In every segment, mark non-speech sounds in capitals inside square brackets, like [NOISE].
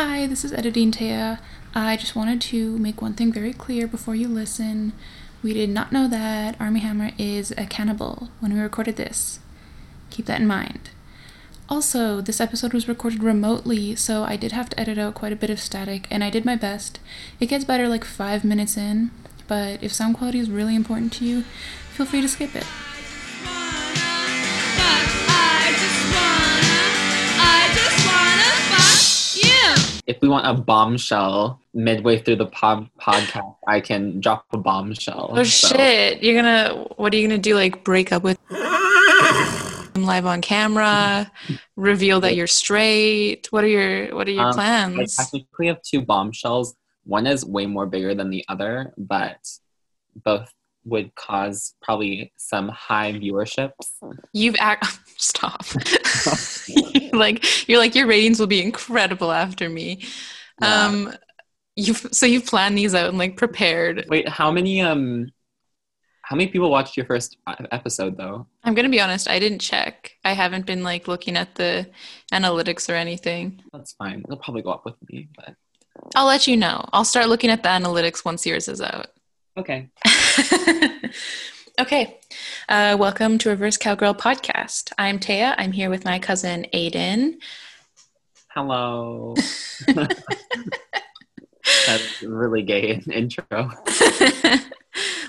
Hi, this is Editing Taya. I just wanted to make one thing very clear before you listen. We did not know that Armie Hammer is a cannibal when we recorded this. Keep that in mind. Also, this episode was recorded remotely, so I did have to edit out quite a bit of static, and I did my best. It gets better like five minutes in, but if sound quality is really important to you, feel free to skip it. If we want a bombshell midway through the pod- podcast, I can drop a bombshell. Oh So- shit! You're gonna what are you gonna do? Like break up with him live on camera? Reveal that you're straight? What are your What are your Um, I plans? technically have two bombshells. One is way more bigger than the other, but both would cause probably some high viewerships. You've act. [LAUGHS] Stop. [LAUGHS] like you're like your ratings will be incredible after me. Yeah. Um, you've so you've planned these out and like prepared. Wait, how many um, how many people watched your first episode though? I'm gonna be honest. I didn't check. I haven't been like looking at the analytics or anything. That's fine. It'll probably go up with me, but I'll let you know. I'll start looking at the analytics once yours is out. Okay. [LAUGHS] okay. Uh, welcome to Reverse Cowgirl Podcast. I'm Taya. I'm here with my cousin Aiden. Hello. [LAUGHS] That's really gay intro. [LAUGHS]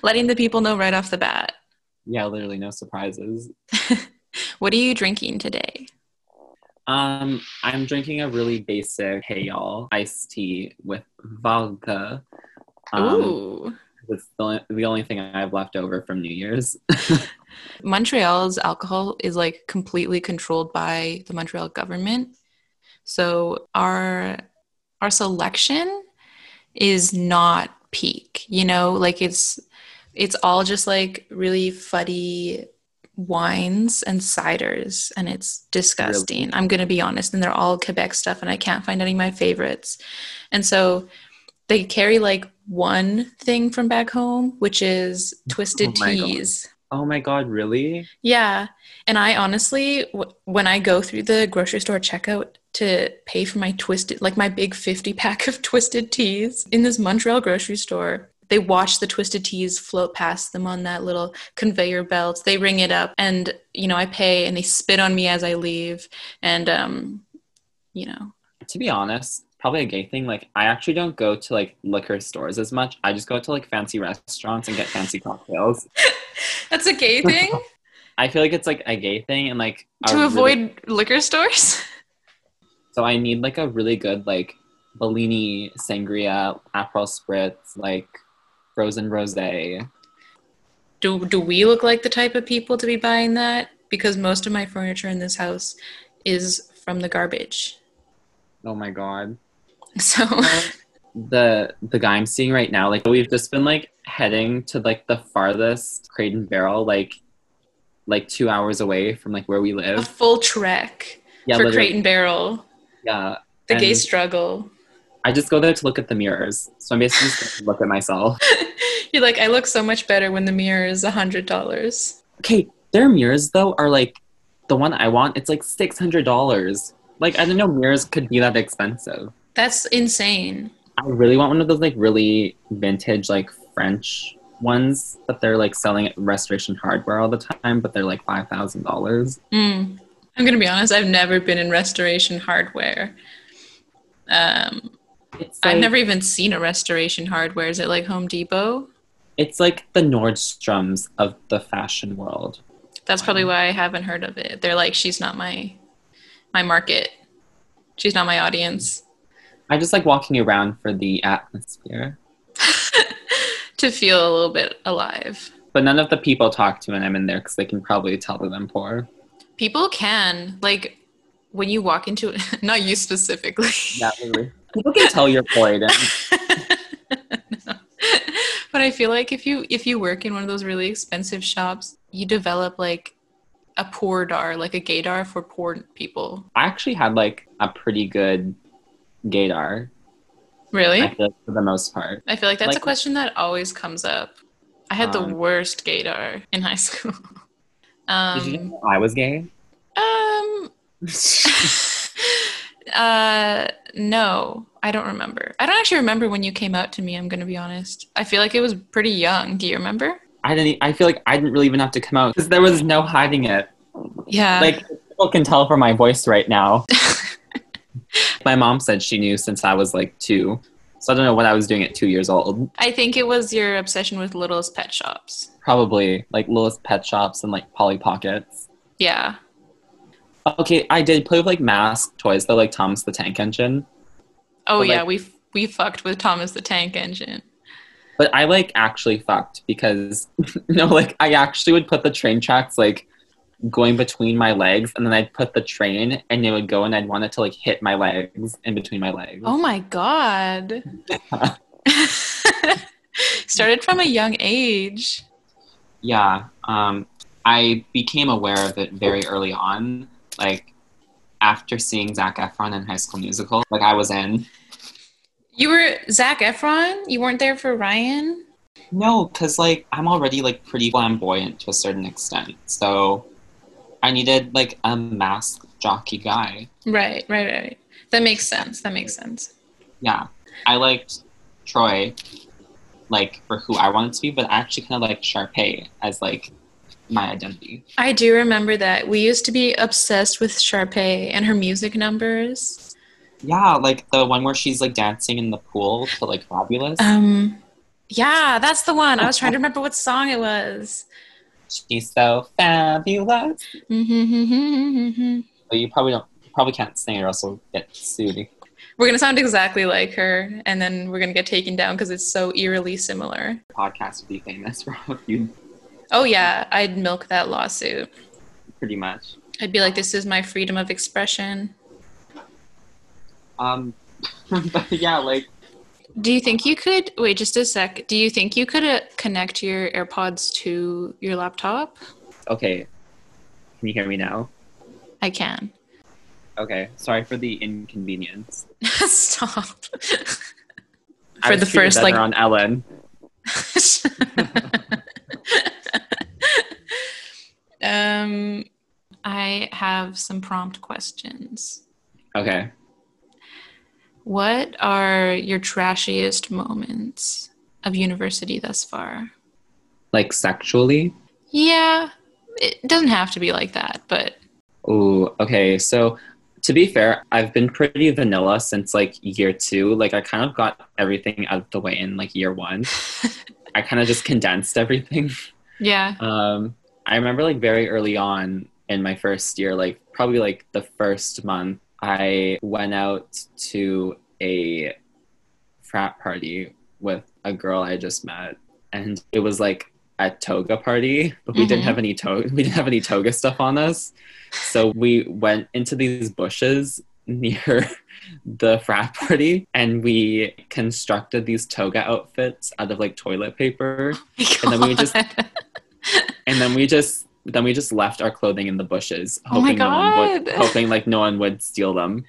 Letting the people know right off the bat. Yeah, literally no surprises. What are you drinking today? Um, I'm drinking a really basic hey y'all iced tea with vodka. Um, Ooh. It's the, the only thing I have left over from New Year's. [LAUGHS] Montreal's alcohol is like completely controlled by the Montreal government. So our our selection is not peak, you know, like it's it's all just like really fuddy wines and ciders and it's disgusting. I'm going to be honest and they're all Quebec stuff and I can't find any of my favorites. And so they carry like one thing from back home, which is twisted Oh my God. teas. oh my god, really? Yeah. And I honestly, w- when I go through the grocery store checkout to pay for my twisted, like my big 50 pack [LAUGHS] of twisted teas in this Montreal grocery store, they watch the twisted teas float past them on that little conveyor belt. They ring it up and, you know, I pay and they spit on me as I leave. And, um, you know, To be honest, probably a gay thing. Like I actually don't go to like liquor stores as much. I just go to like fancy restaurants and get fancy [LAUGHS] cocktails. that's a gay thing [LAUGHS] I feel like it's like a gay thing and like to really- avoid liquor stores. [LAUGHS] So I need like a really good like Bellini sangria, Aperol spritz, like frozen rosé. do do we look like the type of people to be buying that because most of my furniture in this house is from the garbage Oh my god. So the the guy I'm seeing right now, like we've just been like heading to like the farthest Crate and Barrel, like like two hours away from like where we live. a full trek Yeah, for literally. crate and barrel yeah. the gay struggle I just go there to look at the mirrors. So I'm basically just look at myself. [LAUGHS] you're like i look so much better when the mirror is a hundred dollars Okay, their mirrors though are like the one I want. It's like six hundred dollars. Like I didn't know mirrors could be that expensive. That's insane I really want one of those like really vintage like French ones that they're like selling at Restoration Hardware all the time, but they're like five thousand dollars. mm. i'm gonna be honest i've never been in restoration hardware um, It's i've never even seen a restoration hardware is it like home depot It's like the Nordstroms of the fashion world. That's probably why I haven't heard of it. They're like, she's not my my market. She's not my audience. I just like walking around for the atmosphere. [LAUGHS] to feel a little bit alive. But none of the people talk to when I'm in there because they can probably tell that I'm poor. People can like when you walk into it, [LAUGHS] not you specifically. Yeah, literally. People can tell you're poor. No. [LAUGHS] But I feel like if you if you work in one of those really expensive shops, you develop like a poor dar, like a gaydar for poor people. I actually had like a pretty good gaydar. Really? Like, for the most part. I feel like that's Like- a question that always comes up. I had the Um, worst gaydar in high [LAUGHS] school. Did you Um, know I was gay? um, [LAUGHS] [LAUGHS] Uh, no, I don't remember. I don't actually remember when you came out to me. I'm gonna be honest. I feel like it was pretty young. Do you remember? I didn't. I feel like I didn't really even have to come out because there was no hiding it. Yeah. Like people can tell from my voice right now. [LAUGHS] my mom said she knew since I was like two, so I don't know what I was doing at two years old. I think it was your obsession with Littlest Pet Shops. Probably like Littlest Pet Shops and like Polly Pockets. Yeah. Okay, I did play with like mask toys though, like Thomas the Tank Engine. Oh But, yeah, like- we we fucked with Thomas the Tank Engine. But I like actually fucked because [LAUGHS] no, like I actually would put the train tracks like going between my legs, and then I'd put the train, and it would go, and I'd want it to like hit my legs in between my legs. Oh my god. [LAUGHS] [LAUGHS] Started from a young age. Yeah, um, I became aware of it very early on, like after seeing Zac Efron in High School Musical. Like I was in. You were Zac Efron? You weren't there for Ryan? No, because like I'm already like pretty flamboyant to a certain extent, so I needed like a mask jockey guy. Right, right, right. That makes sense. That makes sense. Yeah, I liked Troy, like for who I wanted to be, but I actually kind of liked Sharpay as like my identity. I do remember that. We used to be obsessed with Sharpay and her music numbers. Yeah, like the one where she's like dancing in the pool to like Fabulous. Um yeah, that's the one. I was trying to remember what song it was. She's so fabulous. We're But you probably don't, you probably can't sing it or else we'll get sued. We're gonna sound exactly like her, and then we're gonna get taken down because it's so eerily similar. Podcast would be famous for all of you, Oh yeah, I'd milk that lawsuit. pretty much. I'd be like, "This is my freedom of expression." Um, [LAUGHS] but yeah, like Do you think you could wait just a sec? Do you think you could uh, connect your AirPods to your laptop? okay, can you hear me now? I can. Okay, sorry for the inconvenience. [LAUGHS] Stop. For the first like on Ellen. [LAUGHS] um, I have some prompt questions. Okay, What are your trashiest moments of university thus far? like sexually. Yeah, it doesn't have to be like that, but Ooh, okay. So to be fair, I've been pretty vanilla since like year two. Like I kind of got everything out of the way in like year one. [LAUGHS] I kind of just condensed everything. yeah. Um, I remember like very early on in my first year, like probably like the first month, I went out to a frat party with a girl I just met, and it was like a toga party, but we didn't Mhm. have any toga. [LAUGHS] We didn't have any toga stuff on us, so we went into these bushes near [LAUGHS] the frat party and we constructed these toga outfits out of like toilet paper And then we just- and then we just then we just left our clothing in the bushes Oh hoping no one would [LAUGHS] hoping like no one would steal them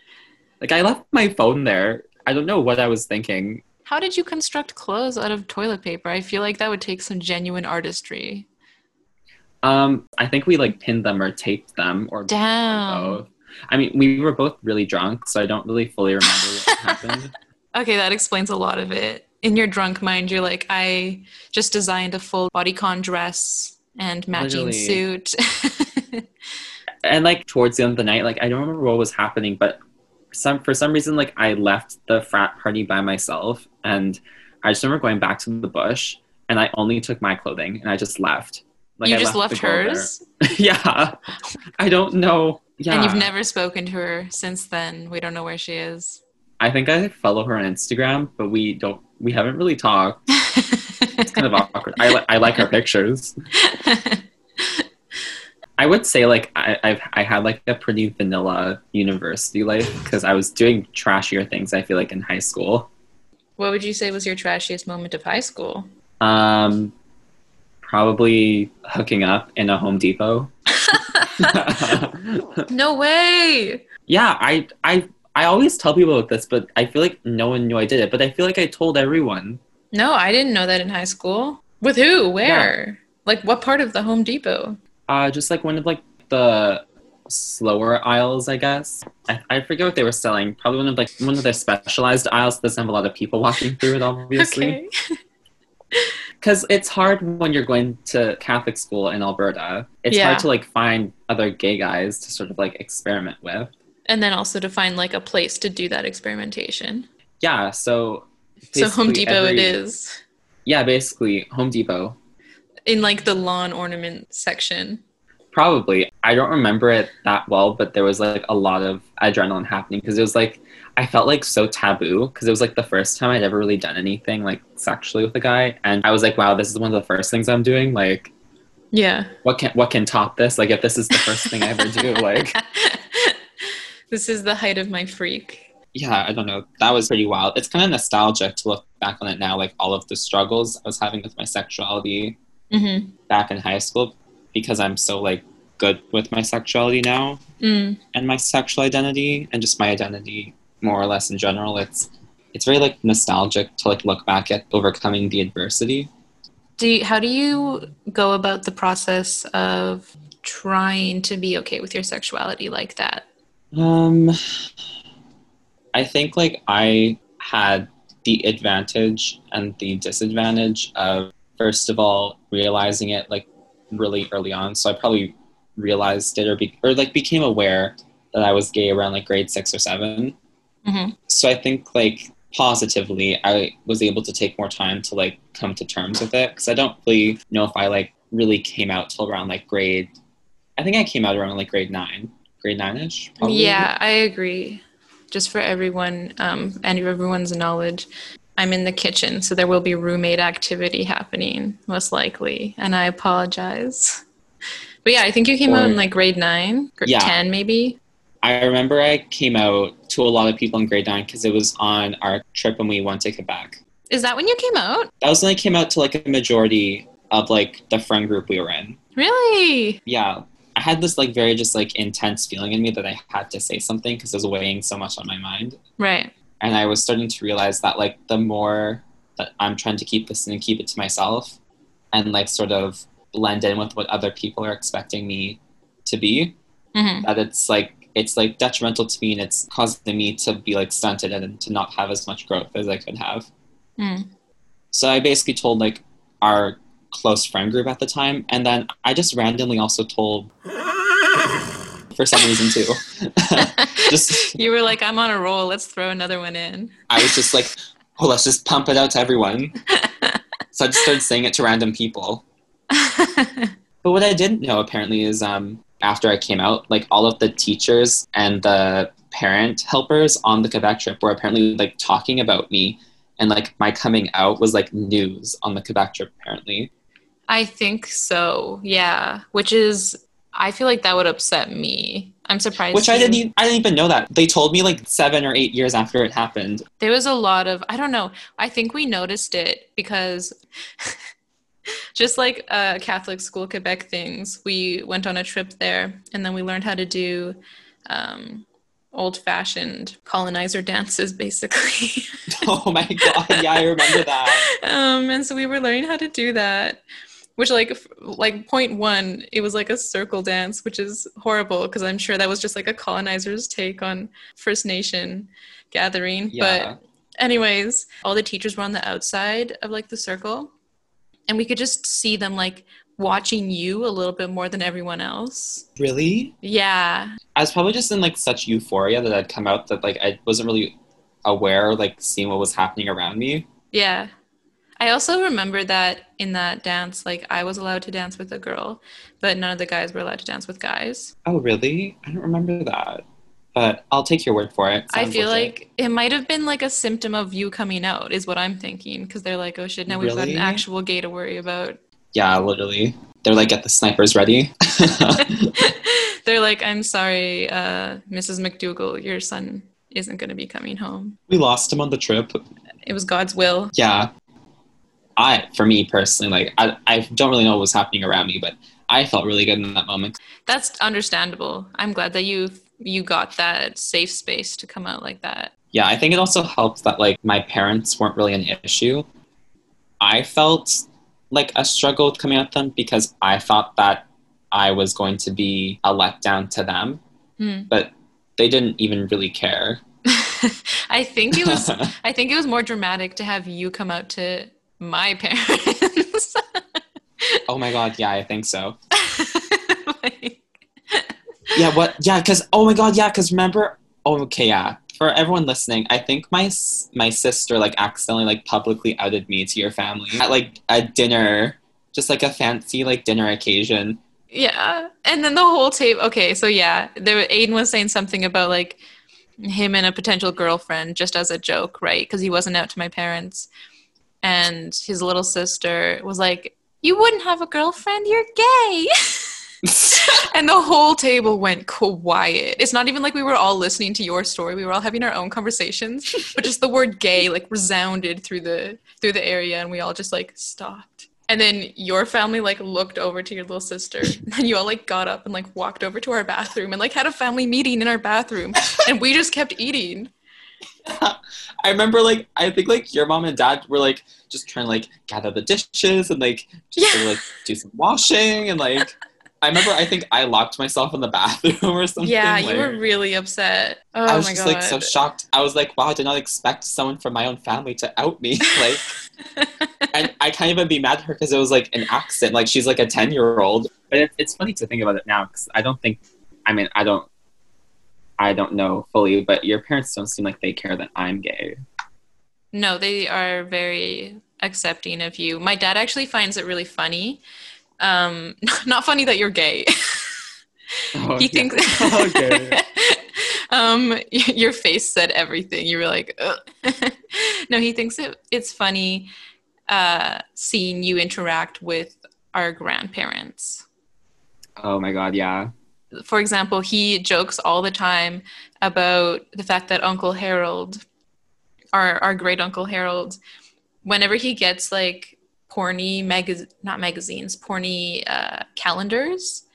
like i left my phone there i don't know what i was thinking How did you construct clothes out of toilet paper? I feel like that would take some genuine artistry. um i think we like pinned them or taped them or Damn. both i mean we were both really drunk so i don't really fully remember what [LAUGHS] happened Okay, that explains a lot of it. In your drunk mind, you're like, I just designed a full bodycon dress and matching Literally. suit. [LAUGHS] and like towards the end of the night like i don't remember what was happening but some for some reason like i left the frat party by myself and i just remember going back to the bush and i only took my clothing and i just left like you I just left there. hers, [LAUGHS] yeah oh i don't know yeah and you've never spoken to her since then. We don't know where she is. i think i follow her on instagram but we don't we haven't really talked [LAUGHS] it's kind of awkward i, li- I like her pictures I would say like I, I've I had like a pretty vanilla university life because I was doing trashier things. I feel like in high school. what would you say was your trashiest moment of high school? Um, probably hooking up in a Home Depot. [LAUGHS] No way. yeah, I I I always tell people about this, but I feel like no one knew I did it. But I feel like I told everyone. No, I didn't know that in high school. With who? Where? Like what part of the Home Depot? Uh, just like one of like the slower aisles, I guess. I, I forget what they were selling. Probably one of like one of their specialized aisles that doesn't have a lot of people walking through it, obviously. Okay. [LAUGHS] Because it's hard when you're going to Catholic school in Alberta. It's Yeah. hard to like find other gay guys to sort of like experiment with. And then also to find like a place to do that experimentation. Yeah, so So Home Depot it every- is. Yeah, basically Home Depot. In like the lawn ornament section. Probably. I don't remember it that well, but there was like a lot of adrenaline happening because it was like I felt like so taboo because it was like the first time I'd ever really done anything like sexually with a guy, and I was like, wow, this is one of the first things I'm doing. Like, Yeah. what can what can top this? Like, if this is the first thing I ever do, like, [LAUGHS] this is the height of my freak. Yeah, I don't know. That was pretty wild. It's kind of nostalgic to look back on it now, like all of the struggles I was having with my sexuality Mm-hmm. back in high school because I'm so like good with my sexuality now. Mm. and my sexual identity and just my identity more or less in general it's it's very like nostalgic to like look back at overcoming the adversity Do you, how do you go about the process of trying to be okay with your sexuality like that? um i think like i had the advantage and the disadvantage of first of all realizing it like really early on so i probably realized it or be, or like became aware that i was gay around like grade 6 or 7 Mhm. so i think like positively i was able to take more time to like come to terms with it because i don't really know if i like really came out till around like grade i think i came out around like grade 9 grade 9ish Yeah, I agree. Just for everyone um, and everyone's knowledge, I'm in the kitchen, so there will be roommate activity happening, most likely. And I apologize. But yeah, I think you came out in like grade nine, grade Yeah. 10 maybe. i remember i came out to a lot of people in grade 9 because it was on our trip when we went to quebec Is that when you came out? that was when i came out to like a majority of like the friend group we were in Really? yeah i had this like very just like intense feeling in me that i had to say something because it was weighing so much on my mind Right. and i was starting to realize that like the more that i'm trying to keep this and keep it to myself and like sort of blend in with what other people are expecting me to be hmm that it's like it's like detrimental to me and it's causing me to be like stunted and to not have as much growth as i could have Mm. so i basically told like our close friend group at the time and then i just randomly also told [LAUGHS] for some reason too [LAUGHS] just you were like, I'm on a roll. Let's throw another one in. I was just like, oh, let's just pump it out to everyone. [LAUGHS] so I just started saying it to random people. But what I didn't know apparently is um, after I came out, like all of the teachers and the parent helpers on the Quebec trip were apparently like talking about me. And like my coming out was like news on the Quebec trip, apparently. I think so. Yeah. Which is, I feel like that would upset me. I'm surprised. Which I didn't, e- I didn't even know that. They told me like seven or eight years after it happened. There was a lot of, I don't know. I think we noticed it because [LAUGHS] just like uh, Catholic school Quebec things, we went on a trip there and then we learned how to do um, old fashioned colonizer dances, basically. [LAUGHS] oh my god, yeah, I remember that. [LAUGHS] um, and so we were learning how to do that. Which like like point one, it was like a circle dance, which is horrible because I'm sure that was just like a colonizer's take on First Nation gathering. Yeah. But anyways, all the teachers were on the outside of like the circle, and we could just see them like watching you a little bit more than everyone else. Really? Yeah, I was probably just in like such euphoria that I'd come out that like I wasn't really aware, like seeing what was happening around me. yeah. I also remember that in that dance, like I was allowed to dance with a girl, but none of the guys were allowed to dance with guys. Oh, really? I don't remember that. But I'll take your word for it. I feel legit. like it might have been like a symptom of you coming out, is what I'm thinking. Because they're like, oh shit, now we've got an actual gay to worry about. yeah, literally. They're like, get the snipers ready. [LAUGHS] they're like, I'm sorry, uh, Mrs. McDougal, your son isn't going to be coming home. we lost him on the trip. It was God's will. Yeah. I, for me personally, like I, I don't really know what was happening around me, but I felt really good in that moment. That's understandable. I'm glad that you you got that safe space to come out like that. Yeah, I think it also helped that like my parents weren't really an issue. I felt like a struggle with coming out them because I thought that I was going to be a letdown to them, Hmm. but they didn't even really care. [LAUGHS] I think it was [LAUGHS] I think it was more dramatic to have you come out to my [LAUGHS] parents. oh my god, yeah, I think so. [LAUGHS] Like- Yeah, what? Yeah, because oh my god, yeah, because remember? Oh, okay, yeah. For everyone listening, I think my my sister like accidentally like publicly outed me to your family at like a dinner, just like a fancy like dinner occasion. yeah. And then the whole tape okay, so yeah, there Aiden was saying something about like him and a potential girlfriend just as a joke, right? Because he wasn't out to my parents. And his little sister was like, You wouldn't have a girlfriend, you're gay. [LAUGHS] and the whole table went quiet. It's not even like we were all listening to your story. We were all having our own conversations, but just the word gay like resounded through the through the area and we all just like stopped. And then your family like looked over to your little sister [LAUGHS] and you all like got up and like walked over to our bathroom and like had a family meeting in our bathroom and we just kept eating. [LAUGHS] I remember like I think like your mom and dad were like just trying to like gather the dishes and like just of, like do some washing and like I remember I think I locked myself in the bathroom [LAUGHS] or something. Yeah, you like- were really upset. Oh I was just god. like so shocked. I was like, wow, I did not expect someone from my own family to out me. [LAUGHS] Like, and I can't even be mad at her because it was like an accent. Like she's like a ten year old. But it, it's funny to think about it now because I don't think. I mean, I don't. I don't know fully, but your parents don't seem like they care that I'm gay. No, they are very accepting of you. My dad actually finds it really funny. Um, [LAUGHS] not funny that you're gay. [LAUGHS] Oh, he thinks. [LAUGHS] okay. um, your face said everything. You were like, no, he thinks it, it's funny uh, seeing you interact with our grandparents. Oh my god, yeah. For example, he jokes all the time about the fact that Uncle Harold, our our great Uncle Harold, whenever he gets like porny magaz not magazines, porny uh, calendars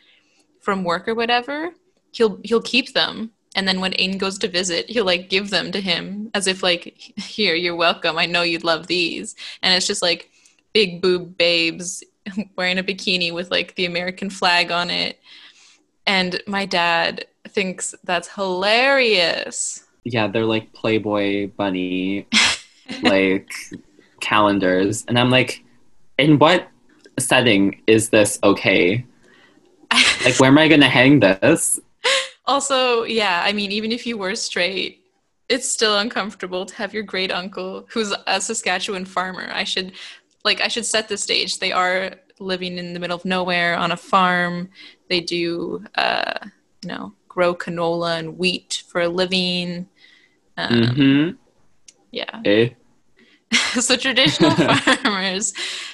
from work or whatever, he'll he'll keep them. And then when Aiden goes to visit, he'll like give them to him as if like, [LAUGHS] here, you're welcome. I know you'd love these. And it's just like big boob babes [LAUGHS] wearing a bikini with like the American flag on it. And my dad thinks that's hilarious. Yeah, they're like Playboy bunny, [LAUGHS] like calendars, and I'm like, in what setting is this okay? Like, where am I gonna hang this? also, yeah, I mean, even if you were straight, it's still uncomfortable to have your great uncle, who's a Saskatchewan farmer. I should, like, I should set the stage. They are living in the middle of nowhere on a farm. They do, uh, you know, grow canola and wheat for a living. Um, Mm-hmm. Yeah. Eh? [LAUGHS] so traditional [LAUGHS] farmers.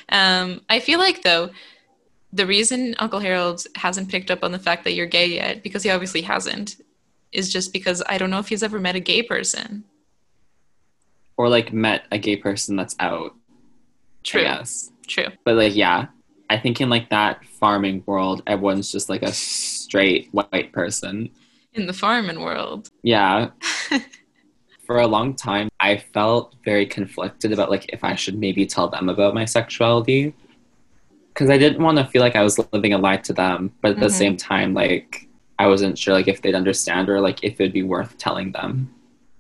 Um, I feel like though, the reason Uncle Harold hasn't picked up on the fact that you're gay yet, because he obviously hasn't, is just because I don't know if he's ever met a gay person. Or like met a gay person that's out. True. True. But like, yeah, I think in like that farming world, everyone's just like a straight white person. In the farming world. Yeah. [LAUGHS] For a long time, I felt very conflicted about like if I should maybe tell them about my sexuality. Because I didn't want to feel like I was living a lie to them, but at the Mhm. same time, like I wasn't sure like if they'd understand or like if it'd be worth telling them.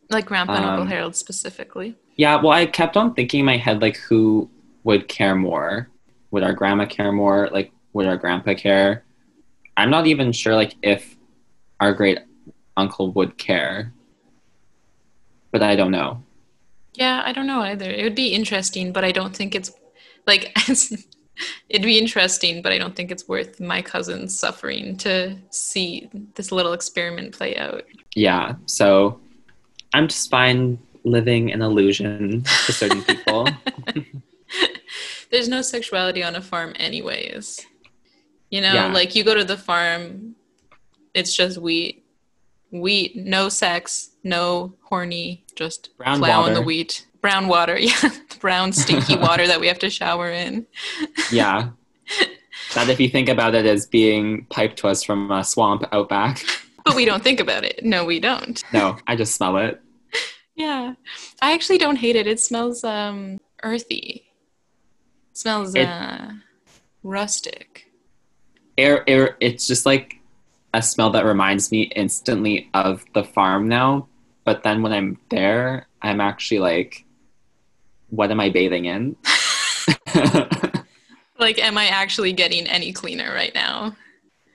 Like Grandpa and Uncle Um, Harold specifically. Yeah, well, I kept on thinking in my head like who would care more? Would our grandma care more? Like, would our grandpa care? I'm not even sure like if our great uncle would care, but I don't know. Yeah, I don't know either. It would be interesting, but I don't think it's like [LAUGHS] it's, it'd be interesting, but I don't think it's worth my cousin's suffering to see this little experiment play out. Yeah, so I'm just fine living an illusion to certain people. [LAUGHS] There's no sexuality on a farm, anyways. You know, Yeah. like you go to the farm, it's just wheat, wheat, no sex, no horny, just Brown plowing water. the wheat. Brown water, [LAUGHS] yeah, brown stinky [LAUGHS] water that we have to shower in. [LAUGHS] yeah. That if you think about it as being piped to us from a swamp out back. But we don't think about it. No, we don't. No, I just smell it. Yeah. I actually don't hate it. It smells um earthy. Smells It- uh rustic. air, air. It's just like a smell that reminds me instantly of the farm now. But then when I'm there, I'm actually like, what am I bathing in? [LAUGHS] [LAUGHS] Like, am I actually getting any cleaner right now?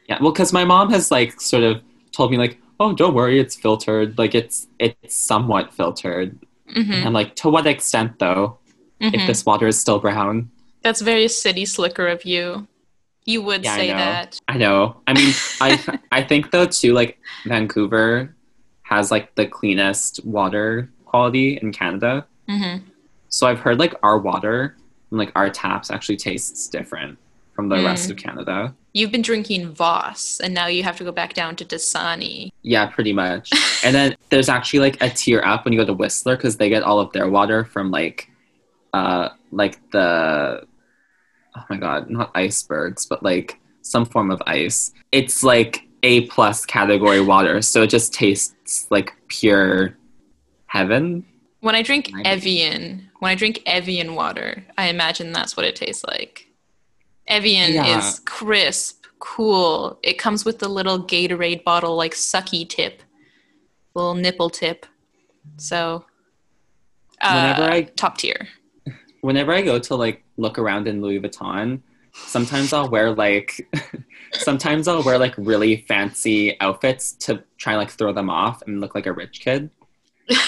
yeah, well, because my mom has like sort of told me like, oh, don't worry, it's filtered. Like it's it's somewhat filtered. hmm And like, to what extent though? If this water is still brown, That's very city slicker of you. You would Yeah, say know. that. I know. I mean, I I think though too, like Vancouver has like the cleanest water quality in Canada. hmm So I've heard like our water and like our taps actually tastes different from the Mm. rest of Canada. You've been drinking Voss, and now you have to go back down to Dasani. Yeah, pretty much. and then there's actually like a tier up when you go to Whistler because they get all of their water from like, uh, like the, oh my god, not icebergs, but like some form of ice. It's like A plus category water, so it just tastes like pure heaven. When I drink Right. Evian, when I drink Evian water, I imagine that's what it tastes like. Evian Yeah. is crisp, cool. It comes with the little Gatorade bottle, like sucky tip, little nipple tip. So, uh, Whenever I- top tier. Whenever I go to like look around in Louis Vuitton, sometimes I'll wear like, [LAUGHS] sometimes I'll wear like really fancy outfits to try and like throw them off and look like a rich kid. [LAUGHS]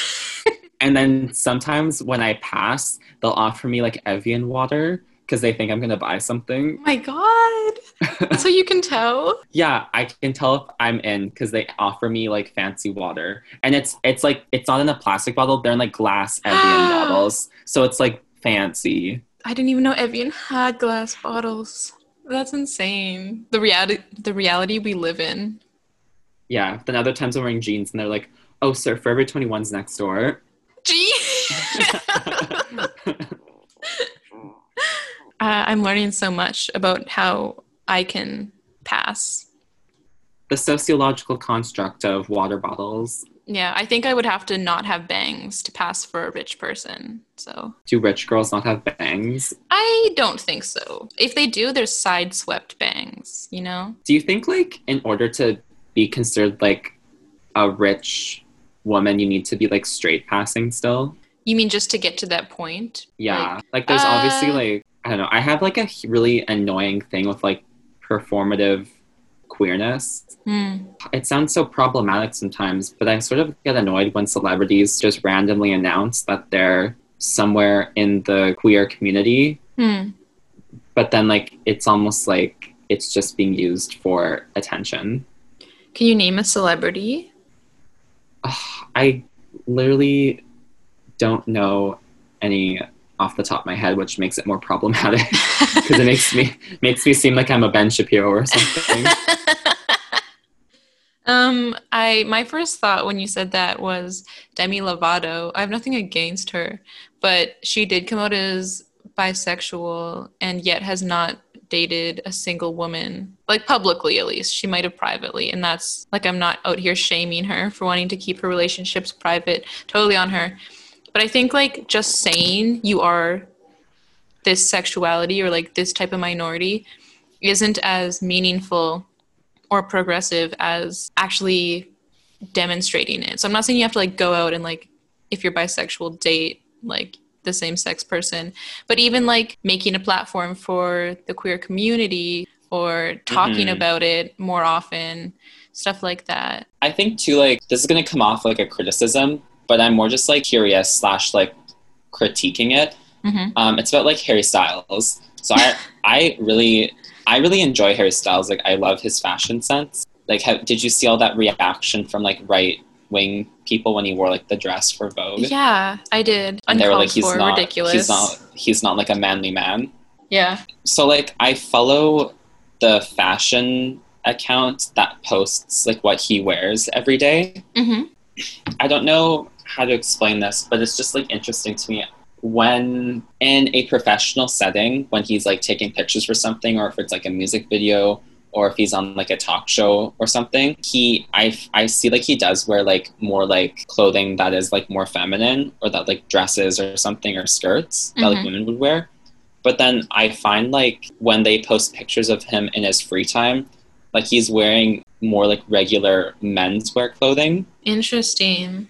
And then sometimes when I pass, they'll offer me like Evian water because they think I'm gonna buy something. Oh my god! so you can tell. [LAUGHS] yeah, I can tell if I'm in because they offer me like fancy water, and it's it's like it's not in a plastic bottle; they're in like glass Evian [GASPS] bottles, so it's like fancy. I didn't even know Evian had glass bottles. That's insane. The reality, the reality we live in. Yeah. Then other times I'm wearing jeans, and they're like, "Oh, sir, Forever 21's next door." Gee. [LAUGHS] uh, I'm learning so much about how I can pass. the sociological construct of water bottles. Yeah, I think I would have to not have bangs to pass for a rich person. So Do rich girls not have bangs? I don't think so. If they do, they're side swept bangs, you know? Do you think like in order to be considered like a rich woman, you need to be like straight passing still? You mean just to get to that point? Yeah. Like, there's obviously uh, like I don't know. I have like a really annoying thing with like performative queerness. Hmm. It sounds so problematic sometimes, but I sort of get annoyed when celebrities just randomly announce that they're somewhere in the queer community, Hmm. but then like it's almost like it's just being used for attention. Can you name a celebrity? I literally don't know any off the top of my head, which makes it more problematic [LAUGHS] because it makes me makes me seem like I'm a Ben Shapiro or something. [LAUGHS] um, I my first thought when you said that was Demi Lovato. I have nothing against her, but she did come out as bisexual and yet has not dated a single woman, like publicly at least. She might have privately, and that's like I'm not out here shaming her for wanting to keep her relationships private. Totally on her. But I think like just saying you are this sexuality or like this type of minority isn't as meaningful or progressive as actually demonstrating it. So I'm not saying you have to like go out and like if you're bisexual date like the same sex person, but even like making a platform for the queer community or talking Mhm. about it more often, stuff like that. I think too, like this is gonna come off like a criticism, but I'm more just like curious slash like critiquing it. Mhm. Um, it's about like Harry Styles. So I [LAUGHS] I really I really enjoy Harry Styles. Like I love his fashion sense. Like, how, did you see all that reaction from like right wing people when he wore like the dress for Vogue? Yeah, I did. and they were like, he's for, not ridiculous. he's not he's not like a manly man. Yeah. So like I follow the fashion account that posts like what he wears every day. hmm I don't know how to explain this, but it's just like interesting to me when in a professional setting, when he's like taking pictures for something, or if it's like a music video, or if he's on like a talk show or something, he I I see like he does wear like more like clothing that is like more feminine, or that like dresses or something or skirts that like Mhm. women would wear. But then I find like when they post pictures of him in his free time, like he's wearing more like regular menswear clothing. Interesting.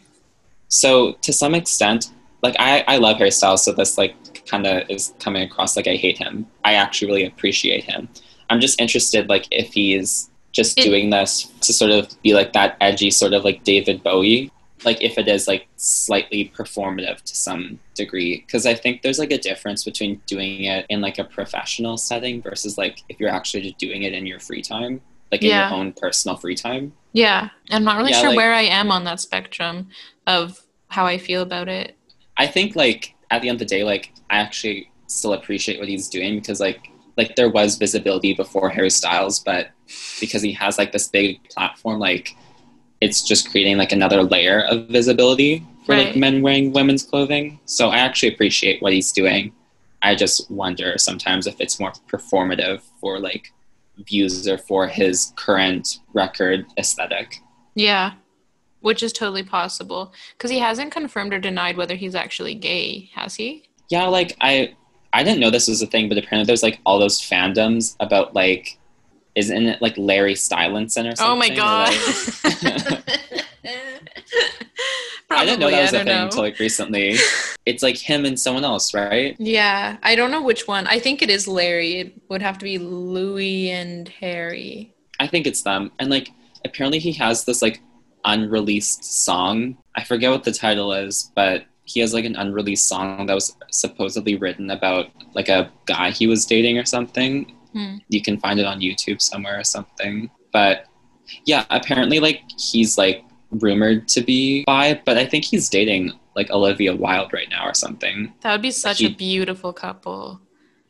So to some extent, like I, I love Harry Styles, so this like kind of is coming across like I hate him. I actually really appreciate him. I'm just interested like if he's just It- doing this to sort of be like that edgy sort of like David Bowie, like if it is like slightly performative to some degree, because I think there's like a difference between doing it in like a professional setting versus like if you're actually just doing it in your free time, like in Yeah. your own personal free time. Yeah. I'm not really Yeah, sure like- where I am on that spectrum of how I feel about it. I think like at the end of the day, like I actually still appreciate what he's doing because like like there was visibility before Harry Styles, but because he has like this big platform, like it's just creating like another layer of visibility for like men wearing women's clothing. So I actually appreciate what he's doing. I just wonder sometimes if it's more performative for like views or for his current record aesthetic. Yeah. Which is totally possible. Because he hasn't confirmed or denied whether he's actually gay, has he? Yeah, like I I didn't know this was a thing, but apparently there's like all those fandoms about like isn't it like Larry Stylinson or something? Oh my god. like- [LAUGHS] I didn't know that was a thing until like recently. it's like him and someone else, right? Yeah, I don't know which one. I think it is Larry. It would have to be Louis and Harry. I think it's them. And like apparently he has this like unreleased song. I forget what the title is, but he has like an unreleased song that was supposedly written about like a guy he was dating or something. Hmm. You can find it on YouTube somewhere or something. But yeah, apparently like he's like rumored to be bi, but I think he's dating like Olivia Wilde right now or something. That would be such he- a beautiful couple.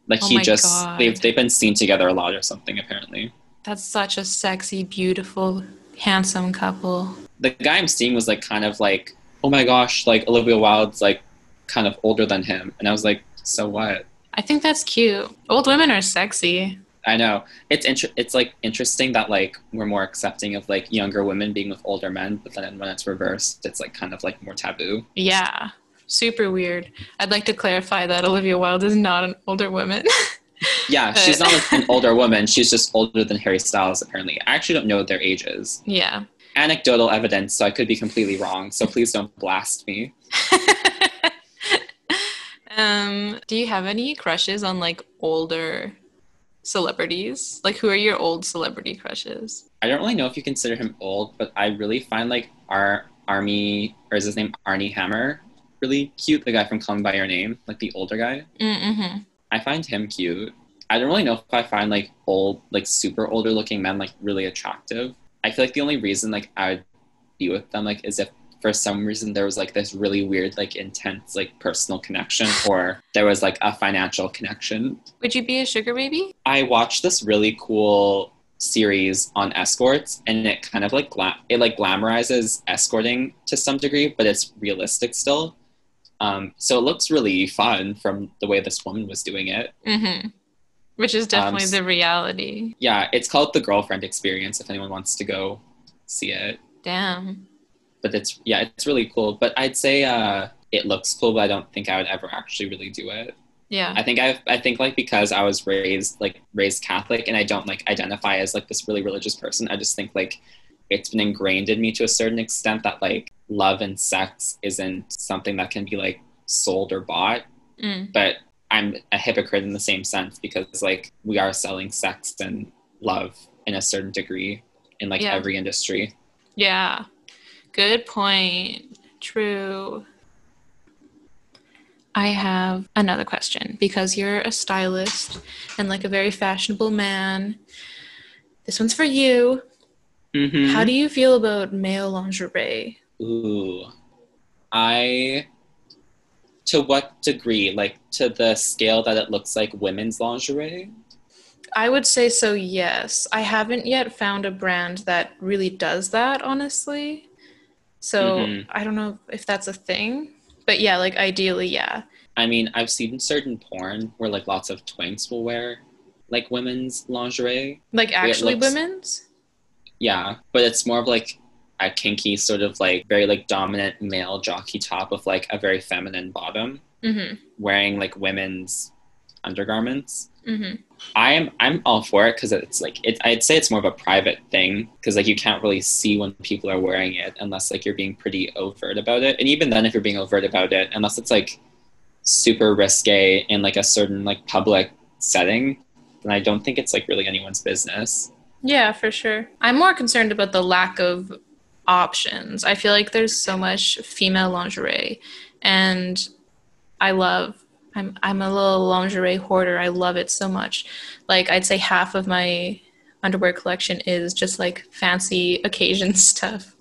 Like Oh he just God. they've they've been seen together a lot or something apparently. That's such a sexy, beautiful, handsome couple. the guy I'm seeing was like kind of like, oh my gosh, like Olivia Wilde's like kind of older than him, and I was like, so what? I think that's cute. Old women are sexy. I know it's inter- it's like interesting that like we're more accepting of like younger women being with older men, but then when it's reversed, it's like kind of like more taboo. Yeah. Super weird. I'd like to clarify that Olivia Wilde is not an older woman. [LAUGHS] Yeah, she's not like an [LAUGHS] older woman; she's just older than Harry Styles. Apparently, I actually don't know their ages. yeah. Anecdotal evidence, so I could be completely wrong. So please don't blast me. [LAUGHS] um, do you have any crushes on like older celebrities? Like who are your old celebrity crushes? I don't really know if you consider him old, but I really find like our Armie or is his name Arnie Hammer really cute. The guy from Call Me by Your Name, like the older guy. Mm-hmm. I find him cute. I don't really know if I find like old, like super older looking men like really attractive. I feel like the only reason like I would be with them like is if for some reason there was like this really weird like intense like personal connection or there was like a financial connection Would you be a sugar baby? I watched this really cool series on escorts, and it kind of like gla- it like glamorizes escorting to some degree, but it's realistic still. Um, so it looks really fun from the way this woman was doing it. Mm-hmm. Which is definitely s- the reality. Yeah, it's called the Girlfriend Experience. If anyone wants to go see it, Damn. but it's yeah, it's really cool. But I'd say uh, it looks cool, but I don't think I would ever actually really do it. Yeah. I think I I think like because I was raised like raised Catholic and I don't like identify as like this really religious person. I just think like it's been ingrained in me to a certain extent that like love and sex isn't something that can be like sold or bought. Mm. But I'm a hypocrite in the same sense because like we are selling sex and love in a certain degree in like Yeah. every industry. Yeah. Good point. True. I have another question because you're a stylist and like a very fashionable man. This one's for you. Mm-hmm. How do you feel about male lingerie? Ooh. I to what degree? Like to the scale that it looks like women's lingerie? I would say so, yes. I haven't yet found a brand that really does that, honestly. So Mhm. I don't know if that's a thing. But yeah, like ideally, yeah. I mean, I've seen certain porn where like lots of twinks will wear like women's lingerie. Like actually looks- women's? Yeah, but it's more of like a kinky sort of like very like dominant male jockey top with like a very feminine bottom, Mm-hmm. wearing like women's undergarments. hmm I'm I'm all for it because it's like it. I'd say it's more of a private thing because like you can't really see when people are wearing it unless like you're being pretty overt about it. And even then, if you're being overt about it, unless it's like super risque in like a certain like public setting, then I don't think it's like really anyone's business. Yeah, for sure. I'm more concerned about the lack of options. I feel like there's so much female lingerie, and I love. I'm I'm a little lingerie hoarder. I love it so much. Like I'd say half of my underwear collection is just like fancy occasion [LAUGHS] stuff,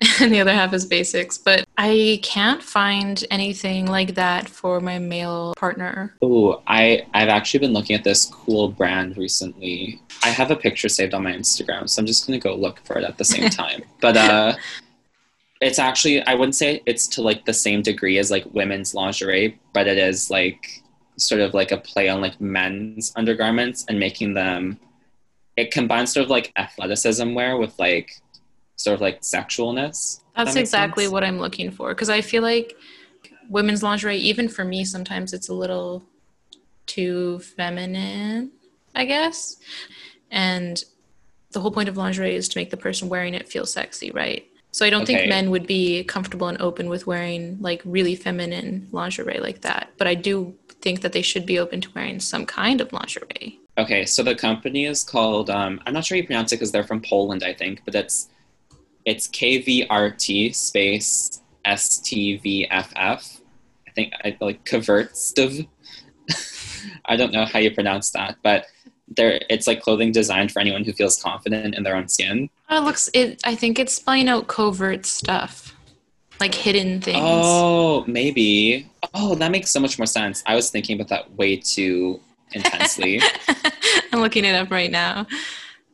[LAUGHS] and the other half is basics. But I can't find anything like that for my male partner. Oh, I I've actually been looking at this cool brand recently. I have a picture saved on my Instagram, so I'm just gonna go look for it at the same [LAUGHS] time. But uh, it's actually I wouldn't say it's to like the same degree as like women's lingerie, but it is like sort of like a play on like men's undergarments and making them. It combines sort of like athleticism wear with like sort of like sexualness. That's that exactly sense. what I'm looking for because I feel like women's lingerie, even for me, sometimes it's a little too feminine, I guess. And the whole point of lingerie is to make the person wearing it feel sexy, right? So I don't Okay. think men would be comfortable and open with wearing like really feminine lingerie like that. But I do think that they should be open to wearing some kind of lingerie. Okay, so the company is called. Um, I'm not sure you pronounce it because they're from Poland, I think, but it's it's KVRT space STVFF. I think I like Kvertstv. [LAUGHS] I don't know how you pronounce that, but they're it's like clothing designed for anyone who feels confident in their own skin. Oh, it looks it I think it's spelling out covert stuff. Like hidden things. Oh, maybe. Oh, that makes so much more sense. I was thinking about that way too [LAUGHS] intensely. I'm looking it up right now.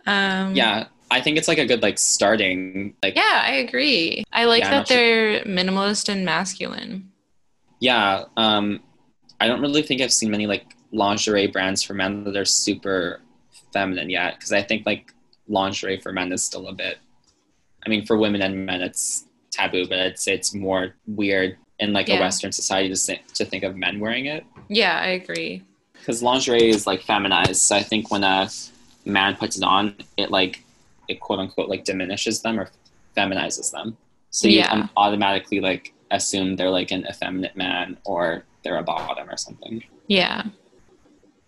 Um, yeah, I think it's like a good like starting like Yeah, I agree. I like Yeah, that they're minimalist and masculine. Yeah, um, I don't really think I've seen many like lingerie brands for men that are super feminine yet. Because I think like lingerie for men is still a bit. I mean, for women and men, it's taboo, but say it's more weird in like a Western society to say, to think of men wearing it. Yeah, I agree. Because lingerie is like feminized, so I think when a man puts it on, it like it quote unquote like diminishes them or feminizes them. So you Yeah. automatically like assume they're like an effeminate man or they're a bottom or something. Yeah.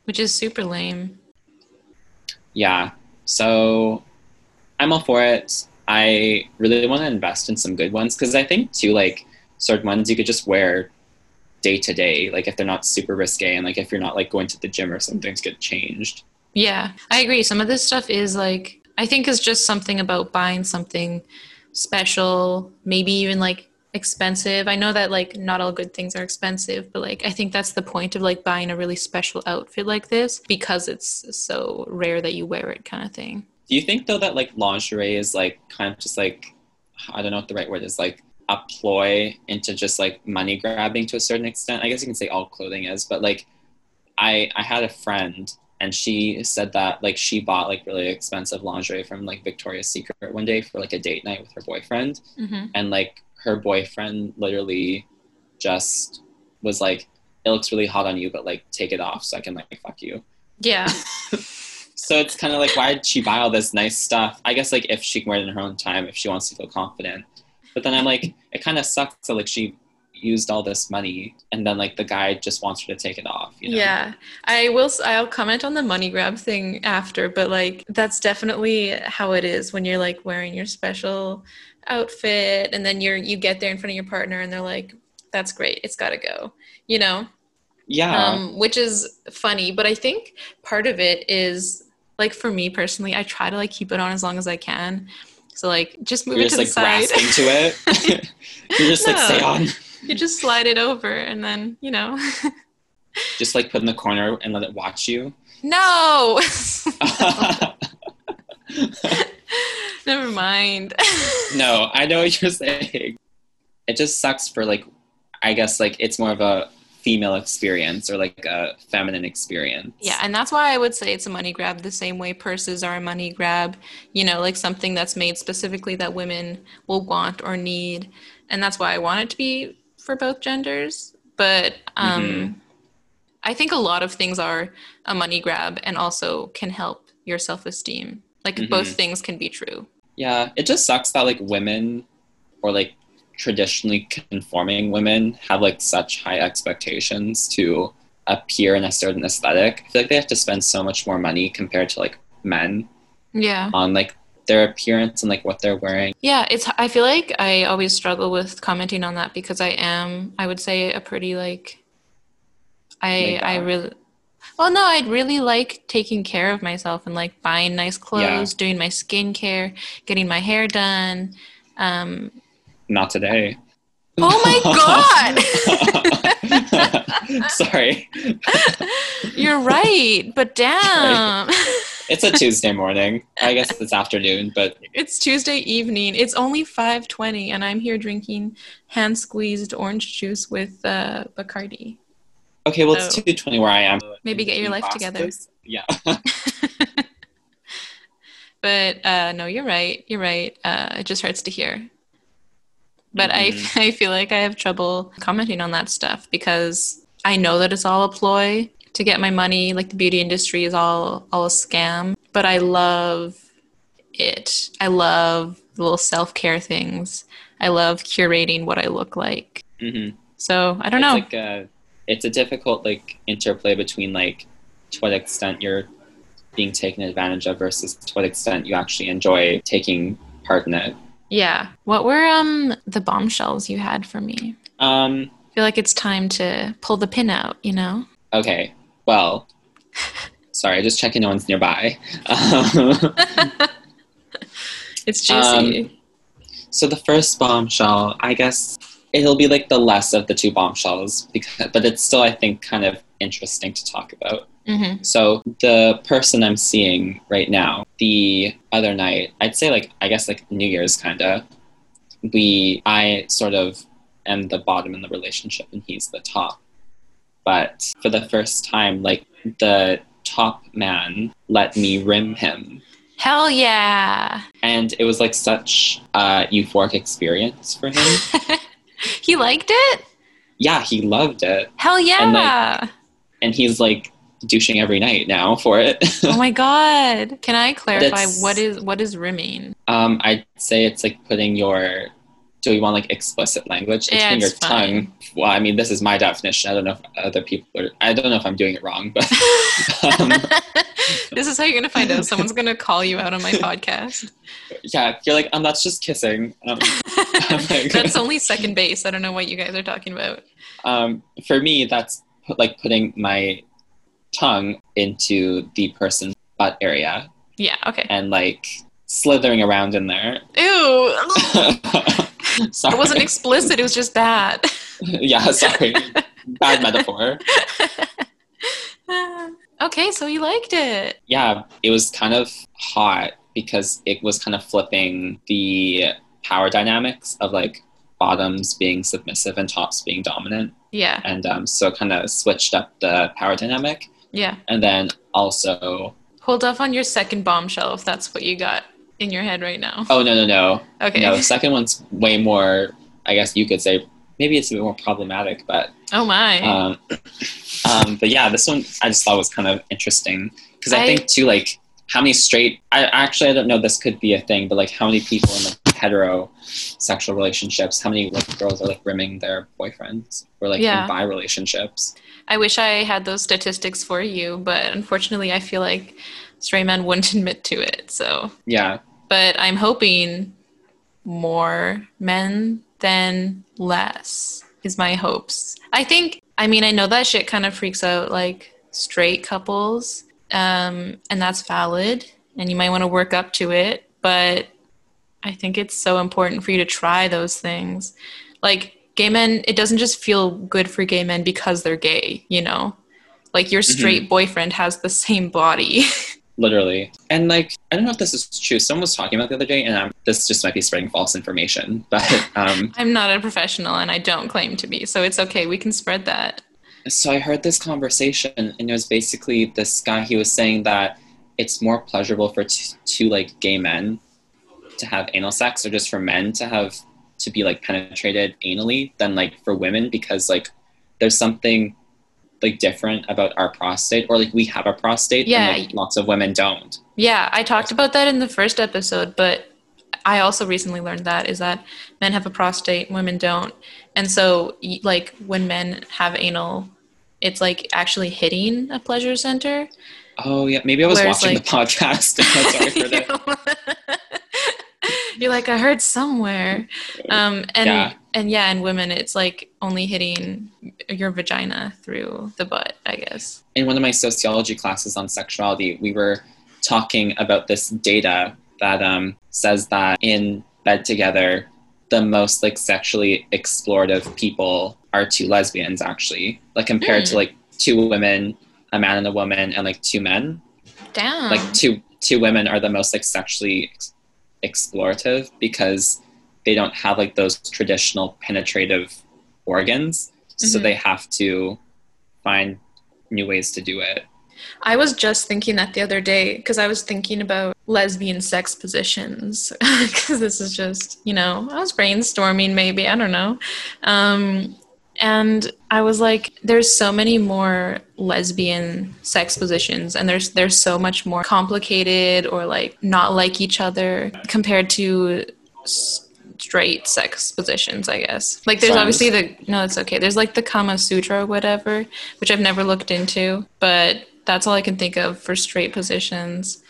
Which is super lame. Yeah. So I'm all for it. I really want to invest in some good ones because I think too like certain ones you could just wear day to day, like if they're not super risque and like if you're not like going to the gym or something to get changed. Yeah, I agree. Some of this stuff is like, I think is just something about buying something special, maybe even like expensive. I know that like not all good things are expensive, but like I think that's the point of like buying a really special outfit like this because it's so rare that you wear it kind of thing. Do you think though that like lingerie is like kind of just like I don't know what the right word is like a ploy into just like money grabbing to a certain extent? I guess you can say all clothing is, but like I I had a friend and she said that like she bought like really expensive lingerie from like Victoria's Secret one day for like a date night with her boyfriend Mm-hmm. and like her boyfriend literally just was like it looks really hot on you but like take it off so I can like fuck you. Yeah. [LAUGHS] So it's kind of like, why did she buy all this nice stuff? I guess like if she can wear it in her own time, if she wants to feel confident. But then I'm like, it kind of sucks that like she used all this money and then like the guy just wants her to take it off. You know? Yeah, I will. i'll comment on the money grab thing after, but like that's definitely how it is when you're like wearing your special outfit, and then you're you get there in front of your partner, and they're like, "That's great, it's got to go," you know, Yeah. um, which is funny. But I think part of it is like for me personally, I try to like keep it on as long as I can. So like just move You're it just to like the side. grasping to it. [LAUGHS] You're just like, [LAUGHS] No. stay on. You just slide it over, and then you know, [LAUGHS] Just like put in the corner and let it watch you. no. [LAUGHS] [LAUGHS] Never mind. no, I know what you're saying. It just sucks for like, I guess like it's more of a female experience or like a feminine experience. Yeah, and that's why I would say it's a money grab the same way purses are a money grab, you know, like something that's made specifically that women will want or need. And that's why I want it to be for both genders. But um Mhm. I think a lot of things are a money grab and also can help your self esteem. Like both Mhm. things can be true. Yeah, it just sucks that like women or like traditionally conforming women have like such high expectations to appear in a certain aesthetic. I feel like they have to spend so much more money compared to like men Yeah. on like their appearance and like what they're wearing. Yeah, it's I feel like I always struggle with commenting on that because I am I would say a pretty like I I really well no, I'd really like taking care of myself and like buying nice clothes, doing my skincare, getting my hair done. Um Not today. Oh my [LAUGHS] god! [LAUGHS] Sorry. [LAUGHS] you're right, but damn. It's a Tuesday morning. I guess it's afternoon, but It's Tuesday evening. It's only 5:20 and I'm here drinking hand squeezed orange juice with uh Bacardi. okay, well it's So- 2:20 where I am. Maybe get your life together. [LAUGHS] Yeah. [LAUGHS] but uh, no, you're right. You're right. Uh, it just hurts to hear. But Mhm. I, [LAUGHS] I feel like I have trouble commenting on that stuff because I know that it's all a ploy to get my money. Like the beauty industry is all all a scam. But I love it. I love the little self care things. I love curating what I look like. hmm So I don't it's know. Like a, it's a difficult like interplay between like to what extent you're being taken advantage of versus to what extent you actually enjoy taking part in it. yeah. What were um the bombshells you had for me? Um, I feel like it's time to pull the pin out. You know. okay, well, sorry, I just checking no one's nearby. Um, [LAUGHS] It's juicy. so the first bombshell, I guess it'll be like the less of the two bombshells, because, but it's still, I think, kind of interesting to talk about. hmm So the person I'm seeing right now, the other night, I'd say like I guess like New Year's kind of. We I sort of am the bottom in the relationship and he's the top. But for the first time, like the top man let me rim him. Hell yeah. And it was like such a euphoric experience for him. [LAUGHS] he liked it? yeah, he loved it. Hell yeah. And, like- And he's like douching every night now for it. oh my [LAUGHS] god. Can I clarify what is what is rimming? Um, I'd say it's like putting your. Do you want like explicit language? Yeah, it's your tongue. Well, I mean, this is my definition. I don't know if other people are. I don't know if I'm doing it wrong, but [LAUGHS] um, this is how you're gonna find out. Someone's gonna call you out on my podcast. yeah, you're like, um, that's just kissing. Um, [LAUGHS] like- That's only second base. I don't know what you guys are talking about. um, for me, that's put, like putting my tongue into the person's butt area Yeah, okay. and like slithering around in there. Ew. [LAUGHS] [LAUGHS] sorry. It wasn't explicit, it was just bad. [LAUGHS] yeah, sorry. [LAUGHS] Bad metaphor. okay, so you liked it. yeah, it was kind of hot because it was kind of flipping the power dynamics of like bottoms being submissive and tops being dominant. Yeah, And um, so kind of switched up the power dynamic. yeah. And then also, Hold off on your second bombshell if that's what you got in your head right now. oh, no, no, no. Okay. No, the second one's way more, I guess you could say, maybe it's a bit more problematic, but Oh my. um, [CLEARS THROAT] um, but yeah, this one I just thought was kind of interesting because I, I- think too like how many straight I actually I don't know this could be a thing, but like how many people in like hetero sexual relationships, how many like girls are like rimming their boyfriends or like Yeah. in bi relationships? I wish I had those statistics for you, but unfortunately, I feel like straight men wouldn't [LAUGHS] admit to it. So, Yeah, but I'm hoping more men than less is my hopes. I think. I mean, I know that shit kind of freaks out like straight couples, um, and that's valid, and you might want to work up to it. But I think it's so important for you to try those things. Like gay men, it doesn't just feel good for gay men because they're gay, you know? Like your straight boyfriend has the same body. [LAUGHS] literally. And like I don't know if this is true. Someone was talking about the other day, and um, this just might be spreading false information, [LAUGHS] but um, I'm not a professional and I don't claim to be, so it's okay. We can spread that. so I heard this conversation, and it was basically this guy. He was saying that it's more pleasurable for t- two like gay men to have anal sex, or just for men to have to be like penetrated anally than like for women because like there's something like different about our prostate or like we have a prostate Yeah. and like lots of women don't. Yeah, I talked about that in the first episode, but I also recently learned that is that men have a prostate, women don't. And so like when men have anal, it's like actually hitting a pleasure center. Oh yeah, maybe I was Whereas, watching like- the [LAUGHS] podcast. Sorry for that. [LAUGHS] You're like I heard somewhere. Um and Yeah. and yeah, in women it's like only hitting your vagina through the butt, I guess. in one of my sociology classes on sexuality, we were talking about this data that um, says that in bed together, the most like sexually explorative people are two lesbians actually, like compared to Hmm. like two women, a man and a woman, and like two men. Damn. Like two two women are the most like sexually ex- explorative because they don't have like those traditional penetrative organs, so Mhm. they have to find new ways to do it. I was just thinking that the other day because I was thinking about lesbian sex positions [LAUGHS] because this is just you know I was brainstorming maybe I don't know, um, and I was like, there's so many more lesbian sex positions and there's there's so much more complicated or like not like each other compared to straight sex positions i guess. Like there's Friends. obviously the no it's okay. There's like the kama sutra or whatever which i've never looked into but that's all i can think of for straight positions.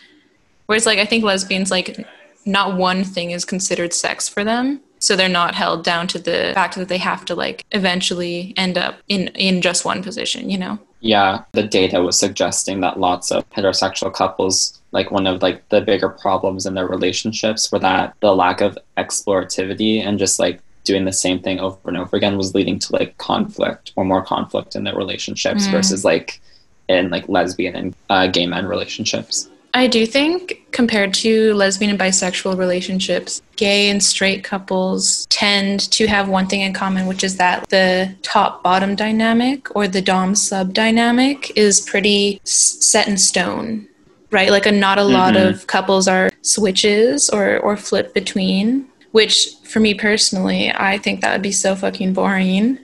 Whereas like i think lesbians like not one thing is considered sex for them so they're not held down to the fact that they have to like eventually end up in in just one position you know yeah the data was suggesting that lots of heterosexual couples like one of like the bigger problems in their relationships were that the lack of explorativity and just like doing the same thing over and over again was leading to like conflict or more conflict in their relationships Mm. versus like in like lesbian and uh, gay men relationships I do think, compared to lesbian and bisexual relationships, gay and straight couples tend to have one thing in common, which is that the top bottom dynamic or the dom sub dynamic is pretty s- set in stone, right? Like, a, not a lot Mhm. of couples are switches or, or flip between, which for me personally, I think that would be so fucking boring.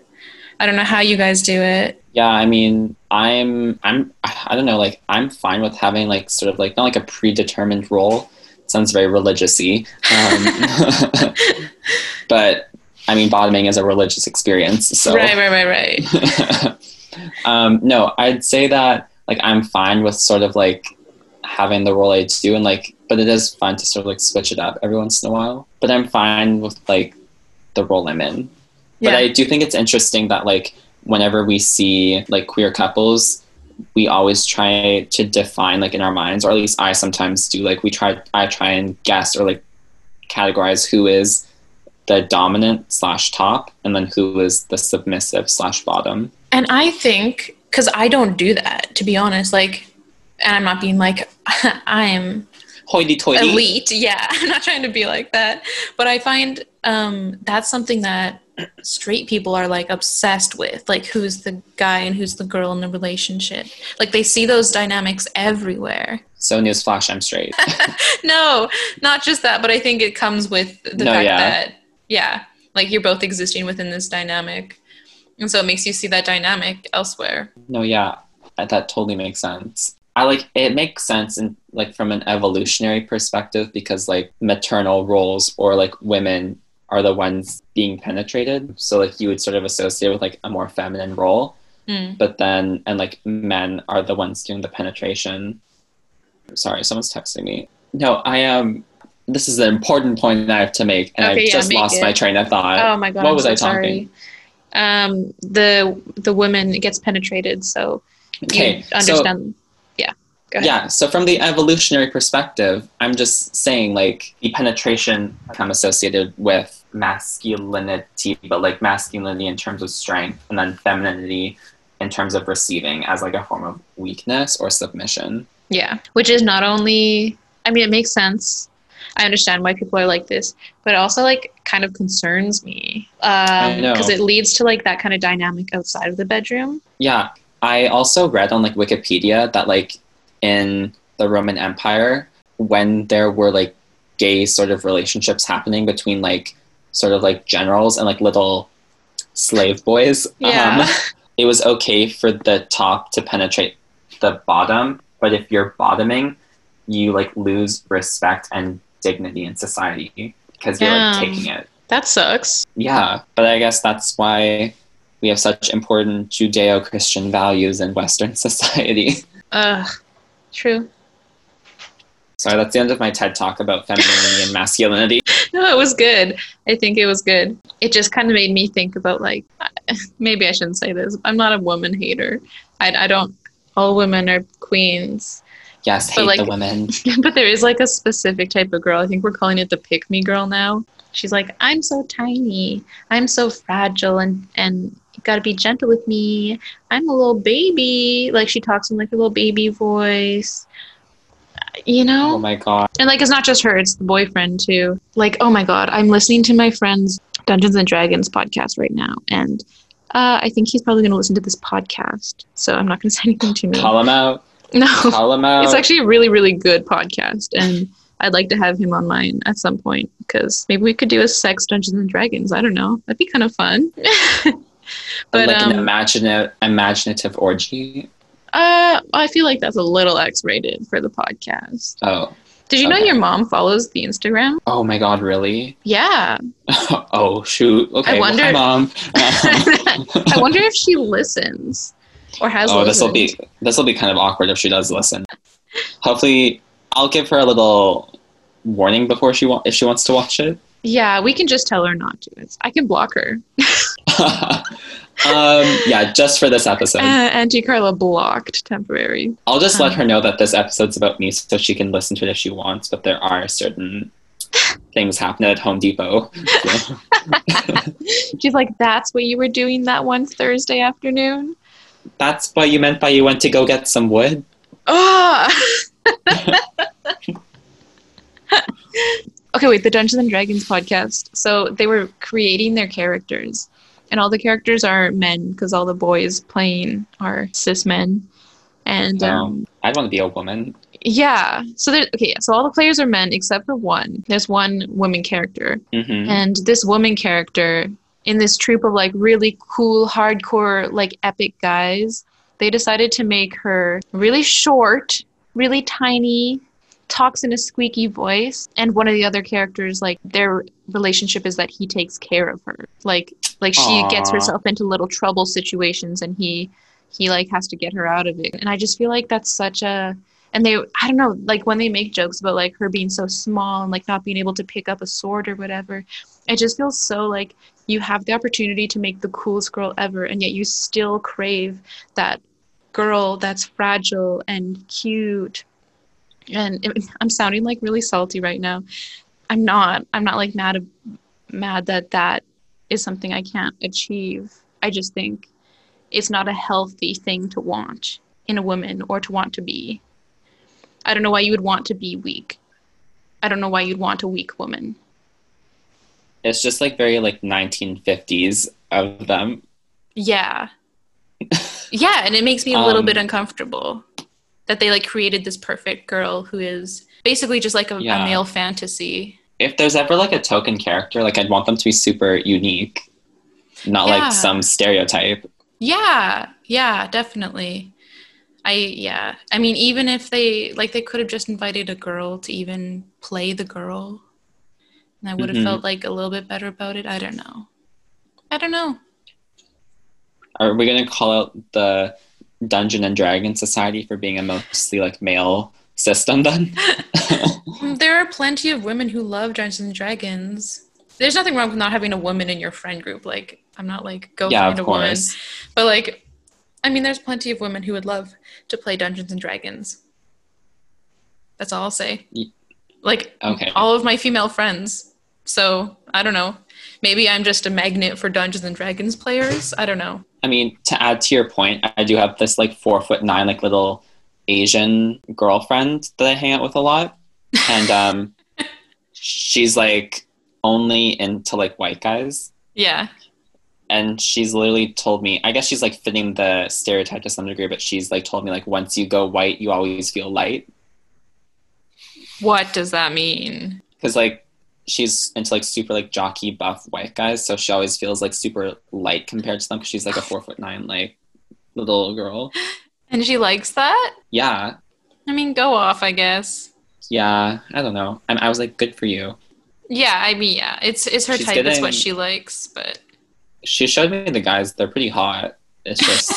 I don't know how you guys do it. yeah i mean i'm i'm i don't know like i'm fine with having like sort of like not like a predetermined role sounds very religious-y um, [LAUGHS] but i mean bottoming is a religious experience so Right, right, right, right. [LAUGHS] um, no i'd say that like i'm fine with sort of like having the role i do and like but it is fun to sort of like switch it up every once in a while but i'm fine with like the role i'm in but I do think it's interesting that like whenever we see like queer couples, we always try to define like in our minds, or at least I sometimes do. Like we try, I try and guess or like categorize who is the dominant slash top, and then who is the submissive slash bottom. And I think, because I don't do that, to be honest, like, and I'm not being like, [LAUGHS] I'm Hoity-toity. elite. Yeah, [LAUGHS] I'm not trying to be like that. But I find um, that's something that straight people are like obsessed with. Like, who's the guy and who's the girl in the relationship. Like, they see those dynamics everywhere. So newsflash, I'm straight. [LAUGHS] no, not just that, but I think it comes with the No, fact yeah. that, yeah, like you're both existing within this dynamic. And so it makes you see that dynamic elsewhere. No, yeah, that that totally makes sense. I like it makes sense in like from an evolutionary perspective because like maternal roles or like women are the ones being penetrated. So like you would sort of associate with like a more feminine role, Mm. but then and like men are the ones doing the penetration. Sorry, someone's texting me. No, I um this is an important point I have to make and Okay, I yeah, just lost it. my train of thought. Oh my god! What I'm was so I talking? sorry. Um, the the woman gets penetrated, so Okay, you understand. ahead. Yeah, so from the evolutionary perspective, I'm just saying like the penetration become associated with masculinity, but like masculinity in terms of strength, and then femininity in terms of receiving as like a form of weakness or submission. Yeah, which is not only. I mean, it makes sense. I understand why people are like this, but it also like kind of concerns me um, because it leads to like that kind of dynamic outside of the bedroom. Yeah, I also read on like Wikipedia that like in the Roman Empire, when there were like gay sort of relationships happening between like sort of like generals and like little slave boys, Yeah. um, [LAUGHS] it was okay for the top to penetrate the bottom, but if you're bottoming, you like lose respect and dignity in society because you're like taking it. That sucks. Yeah, but I guess that's why we have such important Judeo-Christian values in Western [LAUGHS] society. Ugh. True. Sorry, that's the end of my TED talk about femininity and masculinity. [LAUGHS] No, it was good. I think it was good. It just kind of made me think about like, [LAUGHS] maybe I shouldn't say this. I'm not a woman hater. I, I don't. All women are queens, Yes, But, hate like- the women. [LAUGHS] but there is like a specific type of girl. I think we're calling it the pick me girl now. She's like, I'm so tiny. I'm so fragile, and and you got to be gentle with me. I'm a little baby. Like she talks in like a little baby voice. You know. Oh my god. And like it's not just her, it's the boyfriend too. Like, oh my god, I'm listening to my friend's Dungeons and Dragons podcast right now, and uh, I think he's probably gonna listen to this podcast. So I'm not gonna say anything too mean. Call him out. No. Call him out. It's actually a really, really good podcast and I'd like to have him on mine at some point because maybe we could do a sex Dungeons and Dragons. I don't know. That'd be kind of fun. [LAUGHS] but like an um, imaginative, imaginative orgy. uh, I feel like that's a little X-rated for the podcast. Oh. Did you know your mom follows the Instagram? Oh my god, really? Yeah. [LAUGHS] oh shoot. Okay. well, wonder- hi, mom. [LAUGHS] I wonder if she listens or has. oh, this will be this will be kind of awkward if she does listen. Hopefully, I'll give her a little warning before she wa- if she wants to watch it. Yeah, we can just tell her not to. It's, I can block her. [LAUGHS] [LAUGHS] um, yeah, just for this episode. Uh, Auntie Carla blocked temporary. I'll just let um, her know that this episode's about me so she can listen to it if she wants, but there are certain things happening at Home Depot. So- [LAUGHS] She's like, "That's what you were doing that one Thursday afternoon." That's what you meant by you went to go get some wood? Ah. [LAUGHS] okay, wait. The Dungeons and Dragons podcast. So they were creating their characters, and all the characters are men because all the boys playing are cis men. And um, Um, I'd want to be a woman. yeah, so there. Okay, so all the players are men except for one. There's one woman character, hmm and this woman character in this troop of like really cool hardcore like epic guys they decided to make her really short really tiny talks in a squeaky voice and one of the other characters like their relationship is that he takes care of her like like she gets herself into little trouble situations and he he like has to get her out of it. And i just feel like that's such a and they i don't know like when they make jokes about like her being so small and like not being able to pick up a sword or whatever it just feels so like you have the opportunity to make the coolest girl ever and yet you still crave that girl that's fragile and cute. And it, i'm sounding like really salty right now. I'm not i'm not like mad mad that that is something i can't achieve i just think it's not a healthy thing to want in a woman or to want to be i don't know why you would want to be weak i don't know why you'd want a weak woman It's just like very like 1950s of them. Yeah. [LAUGHS] yeah, and it makes me a little Um, bit uncomfortable that they like created this perfect girl who is basically just like a, a male fantasy. If there's ever like a token character, like I'd want them to be super unique, not Yeah. like some stereotype. Yeah, yeah, definitely. I yeah. I mean even if they like they could have just invited a girl to even play the girl. And I would have Mhm. felt like a little bit better about it. I don't know. I don't know. Are we gonna call out the Dungeon and Dragon Society for being a mostly like male system then? [LAUGHS] There are plenty of women who love Dungeons and Dragons. There's nothing wrong with not having a woman in your friend group. Like, I'm not like go yeah, find of a woman, but like, I mean, there's plenty of women who would love to play Dungeons and Dragons. That's all I'll say. Like, Okay. all of my female friends. So I don't know. Maybe I'm just a magnet for Dungeons and Dragons players. I don't know. I mean, to add to your point, I do have this like four foot nine, like little Asian girlfriend that I hang out with a lot, and um, [LAUGHS] she's like only into like white guys, Yeah. and she's literally told me. I guess she's like fitting the stereotype to some degree, but she's like told me like once you go white, you always feel light What does that mean? because like she's into like super like jockey buff white guys, so she always feels like super light compared to them because she's like a [SIGHS] four foot nine like little girl. [LAUGHS] And she likes that? Yeah, I mean, go off, I guess. yeah. I don't know. I, I was like, good for you. Yeah, I mean, yeah, it's it's her She's type. It's what she likes, but She showed me the guys. They're pretty hot. It's just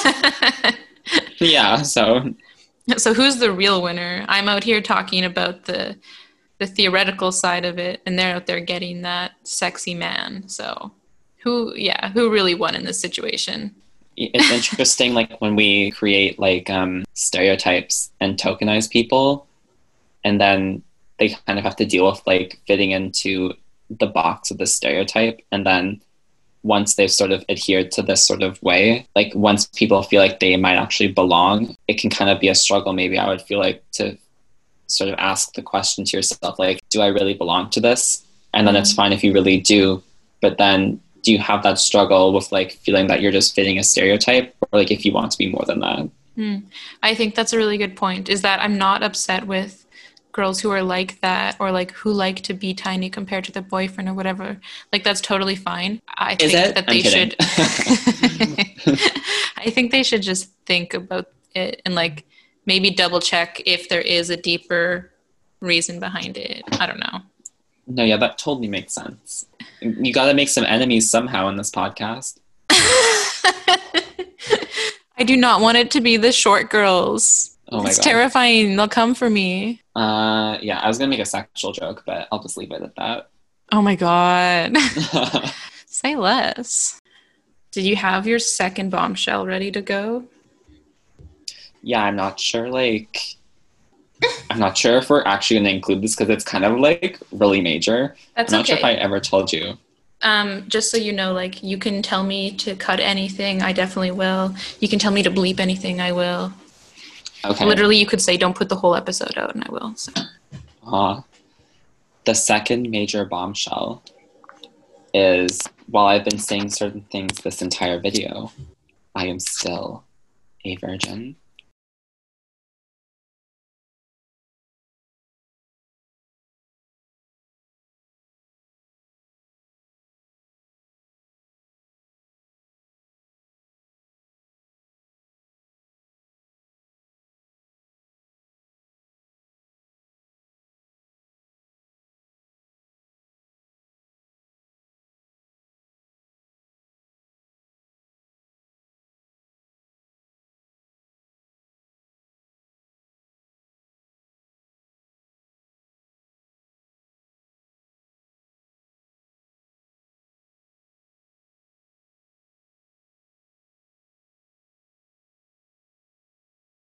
[LAUGHS] yeah. So so who's the real winner? I'm out here talking about the the theoretical side of it, and they're out there getting that sexy man. So who, yeah, who really won in this situation? It's interesting like when we create like um stereotypes and tokenize people and then they kind of have to deal with like fitting into the box of the stereotype and then once they've sort of adhered to this sort of way like once people feel like they might actually belong it can kind of be a struggle. Maybe i would feel like to sort of ask the question to yourself like do i really belong to this? And then it's fine if you really do but then do you have that struggle with like feeling that you're just fitting a stereotype or like if you want to be more than that Hmm. I think that's a really good point. Is that I'm not upset with girls who are like that or like who like to be tiny compared to their boyfriend or whatever. Like that's totally fine. I Is think it? that they should. [LAUGHS] [LAUGHS] I think they should just think about it and like maybe double check if there is a deeper reason behind it. I don't know. no yeah that totally makes sense you got to make some enemies somehow in this podcast [LAUGHS] I do not want it to be the short girls. oh my it's god terrifying. They'll come for me. uh yeah i was gonna make a sexual joke but i'll just leave it at that Oh my god. [LAUGHS] Say less. Did you have your second bombshell ready to go? yeah i'm not sure like i'm not sure if we're actually going to include this because it's kind of like really major That's i'm not okay. sure if i ever told you um, just so you know, like you can tell me to cut anything, I definitely will. You can tell me to bleep anything, I will. okay Literally, you could say, "Don't put the whole episode out," and I will. So. Uh, the second major bombshell is while I've been saying certain things this entire video, I am still a virgin.